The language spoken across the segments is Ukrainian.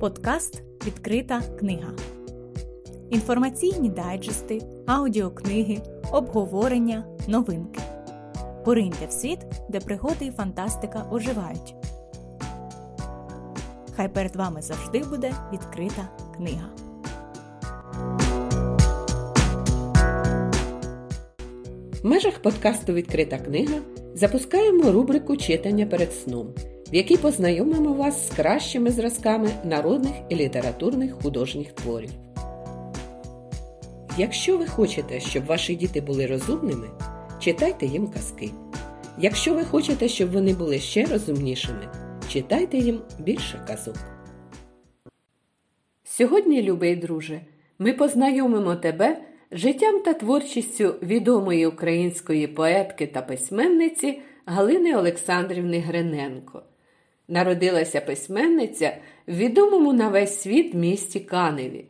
Подкаст Відкрита книга. Інформаційні дайджести, аудіокниги, обговорення, новинки. Пориньте в світ, де пригоди і фантастика оживають. Хай перед вами завжди буде відкрита книга. В межах подкасту Відкрита книга запускаємо рубрику читання перед сном, в якій познайомимо вас з кращими зразками народних і літературних художніх творів. Якщо ви хочете, щоб ваші діти були розумними, читайте їм казки. Якщо ви хочете, щоб вони були ще розумнішими, читайте їм більше казок. Сьогодні, любий друже, ми познайомимо тебе життям та творчістю відомої української поетки та письменниці Галини Олександрівни Гриненко. Народилася письменниця в відомому на весь світ місті Каневі.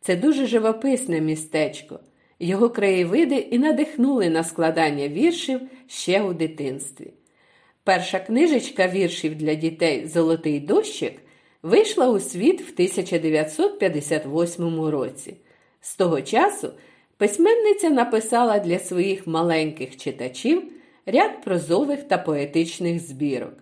Це дуже живописне містечко. Його краєвиди і надихнули на складання віршів ще у дитинстві. Перша книжечка віршів для дітей Золотий дощик вийшла у світ в 1958 році. З того часу письменниця написала для своїх маленьких читачів ряд прозових та поетичних збірок.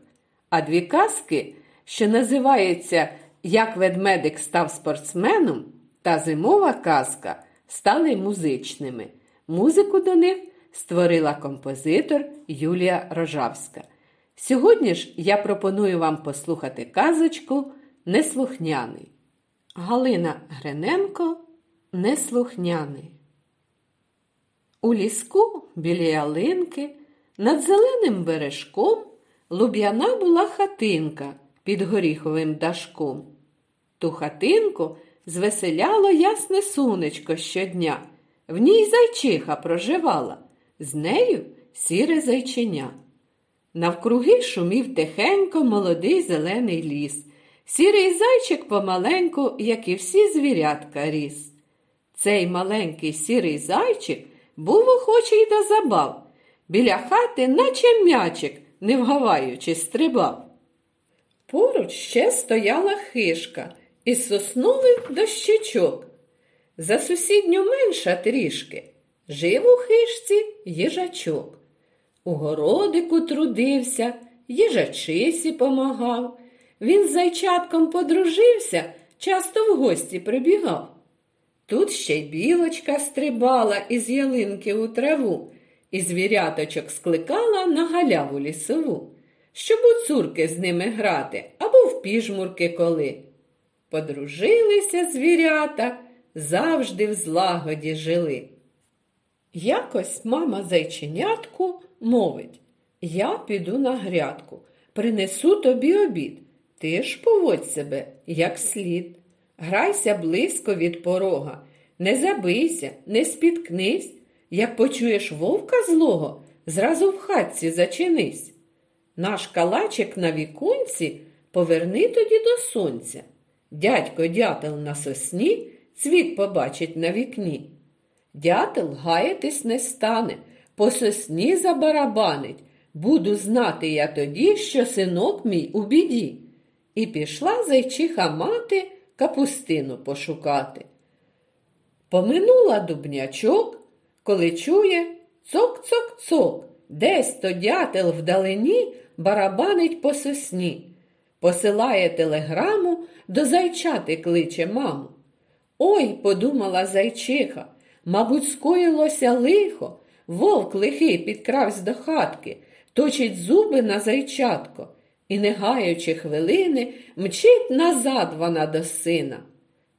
А дві казки, що називаються Як ведмедик став спортсменом та Зимова казка, стали музичними. Музику до них створила композитор Юлія Рожавська. Сьогодні ж я пропоную вам послухати казочку Неслухняний. Галина Гриненко Неслухняний. У ліску біля ялинки над зеленим бережком луб'яна була хатинка під горіховим дашком. Ту хатинку звеселяло ясне сонечко щодня. В ній зайчиха проживала, з нею сіре зайченя. Навкруги шумів тихенько молодий зелений ліс. Сірий зайчик помаленьку, як і всі звірятка ріс. Цей маленький сірий зайчик був охочий до забав. Біля хати, наче м'ячик, не вгаваючи, стрибав. Поруч ще стояла хишка із соснових дощечок. За сусідню менша трішки жив у хишці їжачок. У городику трудився, їжачисі помагав. Він з зайчатком подружився, часто в гості прибігав. Тут ще й білочка стрибала із ялинки у траву, і звіряточок скликала на галяву лісову, щоб у цурки з ними грати або в піжмурки коли. Подружилися звірята, завжди в злагоді жили. Якось мама зайченятку мовить Я піду на грядку, принесу тобі обід. Ти ж поводь себе, як слід. Грайся близько від порога, не забийся, не спіткнись. Як почуєш вовка злого, зразу в хатці зачинись. Наш калачик на віконці поверни тоді до сонця. Дядько дятел на сосні цвіт побачить на вікні. Дятел гаятись не стане, по сосні забарабанить. Буду знати я тоді, що синок мій у біді. І пішла зайчиха мати капустину пошукати. Поминула дубнячок, коли чує цок-цок-цок, десь то дятел вдалині барабанить по сосні. Посилає телеграму, до зайчати кличе маму. Ой, подумала зайчиха, мабуть, скоїлося лихо, вовк лихий підкравсь до хатки, точить зуби на зайчатко і, не гаючи хвилини, мчить назад вона до сина.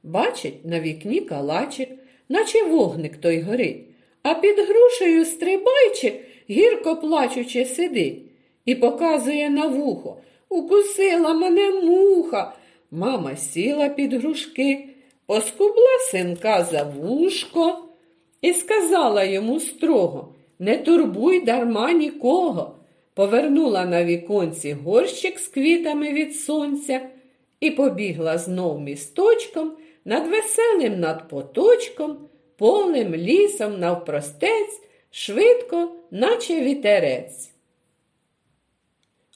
Бачить на вікні калачик, наче вогник той горить, а під грушею стрибайчик, гірко плачучи, сидить і показує на вухо. Укусила мене муха. Мама сіла під грушки, поскубла синка за вушко і сказала йому строго Не турбуй дарма нікого повернула на віконці горщик з квітами від сонця і побігла знов місточком над веселим надпоточком, полем, лісом навпростець, швидко, наче вітерець.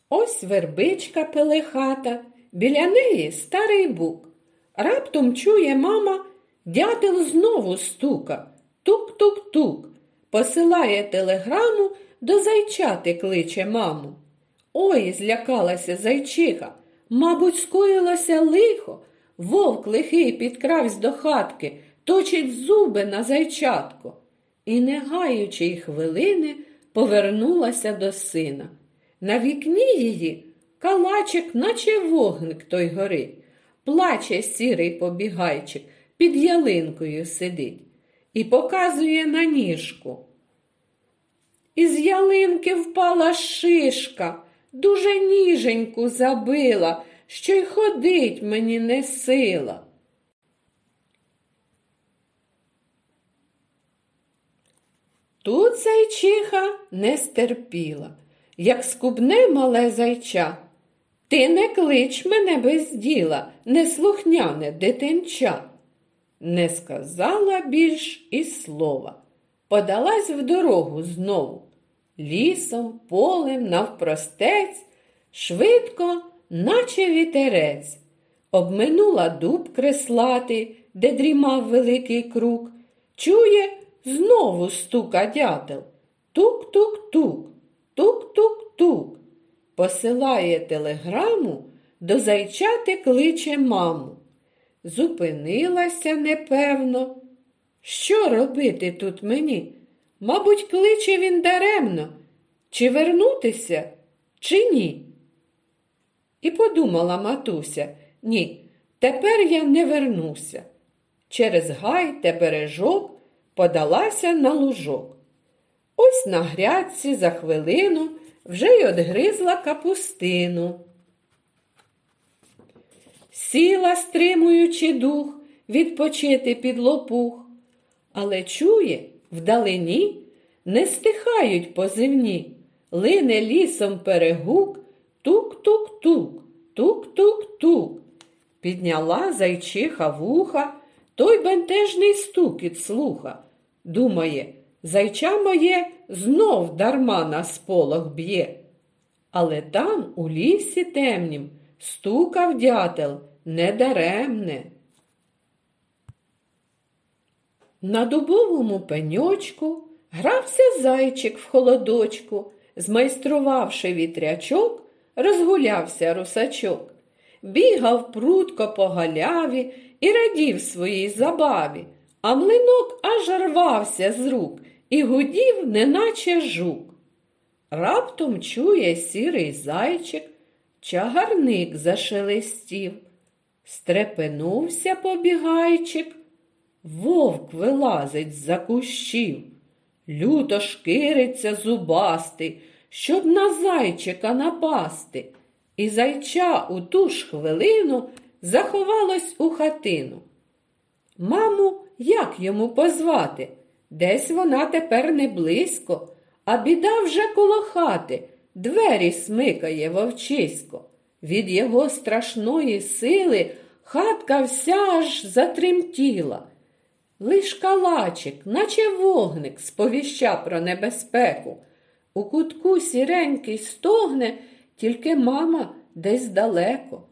Ось вербичка пелехата, біля неї старий бук. Раптом чує мама, дятел знову стука. Тук-тук-тук. Посилає телеграму, до зайчати кличе маму. Ой, злякалася зайчиха. Мабуть, скоїлося лихо. Вовк лихий підкравсь до хатки, точить зуби на зайчатко. І, не гаючи й хвилини, повернулася до сина. На вікні її калачик, наче вогник той горить. Плаче сірий побігайчик, під ялинкою сидить і показує на ніжку. Із ялинки впала шишка, дуже ніженьку забила, що й ходить мені не сила. Тут зайчиха не стерпіла, як скубне мале зайча. Ти не клич мене без діла, неслухняне дитинча. Не сказала більш і слова, подалась в дорогу знову. Лісом, полем, навпростець, швидко, наче вітерець, обминула дуб креслатий, де дрімав великий круг, чує, знову стука дятел. Тук-тук-тук, тук-тук-тук. Посилає телеграму, до зайчати кличе маму. Зупинилася непевно. Що робити тут мені? Мабуть, кличе він даремно, чи вернутися, чи ні? І подумала матуся, ні, тепер я не вернуся. Через гай та бережок подалася на лужок. Ось на грядці за хвилину вже й одгризла капустину. Сіла, стримуючи дух, відпочити під лопух, але чує, вдалині не стихають позивні, лине лісом перегук, тук-тук-тук, тук-тук-тук. Підняла зайчиха вуха, той бентежний стукіт слуха. Думає, зайча моє знов дарма на сполох б'є. Але там, у лісі темнім, стукав дятел недаремне. На дубовому пеньочку грався зайчик в холодочку, змайструвавши вітрячок, розгулявся русачок, бігав прутко по галяві і радів своїй забаві, а млинок аж рвався з рук і гудів, неначе жук. Раптом чує сірий зайчик, чагарник зашелестів, стрепенувся побігайчик, вовк вилазить з-за кущів, люто шкириться зубастий, щоб на зайчика напасти. І зайча у ту ж хвилину заховалось у хатину. Маму, як йому позвати? Десь вона тепер не близько, а біда вже коло хати, двері смикає вовчисько. Від його страшної сили хатка вся аж затремтіла. Лиш калачик, наче вогник, сповіща про небезпеку. У кутку сіренький стогне, тільки мама десь далеко.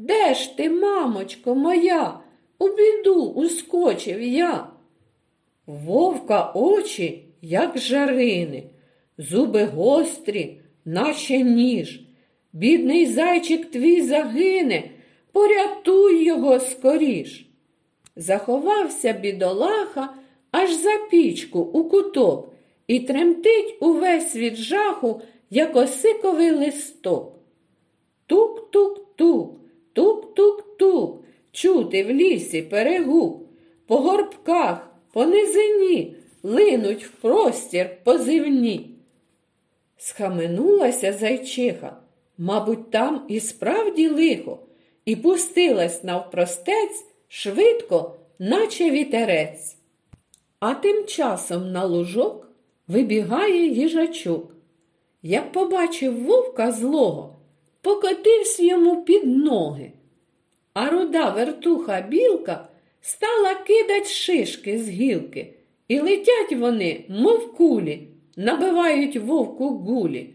Де ж ти, мамочко моя? У біду ускочив я. Вовка очі, як жарини, зуби гострі, наче ніж. Бідний зайчик твій загине, порятуй його скоріш. Заховався бідолаха аж за пічку у куток і тремтить увесь від жаху, як осиковий листок. Тук-тук-тук, тук-тук-тук, чути в лісі перегук, по горбках, по низині линуть в простір позивні. Схаменулася зайчиха, мабуть, там і справді лихо, і пустилась навпростець швидко, наче вітерець. А тим часом на лужок вибігає їжачок. Як побачив вовка злого, покотився йому під ноги. А руда вертуха білка стала кидать шишки з гілки, і летять вони, мов кулі, набивають вовку гулі.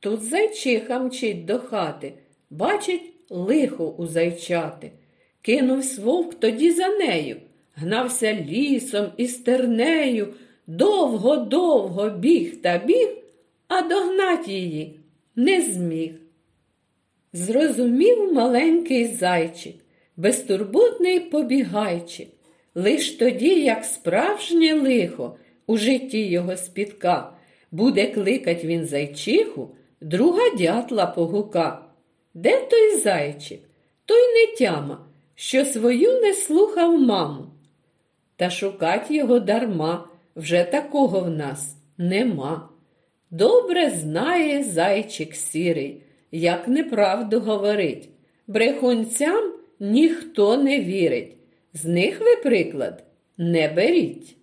Тут зайчиха мчить до хати, бачить лихо у зайчати. Кинувсь вовк тоді за нею, гнався лісом і стернею, довго-довго біг та біг, а догнать її не зміг. Зрозумів маленький зайчик, безтурботний побігайчик, лиш тоді, як справжнє лихо у житті його спітка, буде кликать він зайчиху, друга дятла погука. Де той зайчик? Той не тяма, що свою не слухав маму. Та шукать його дарма, вже такого в нас нема. Добре знає зайчик сірий, як неправду говорить. Брехунцям ніхто не вірить. З них ви приклад не беріть.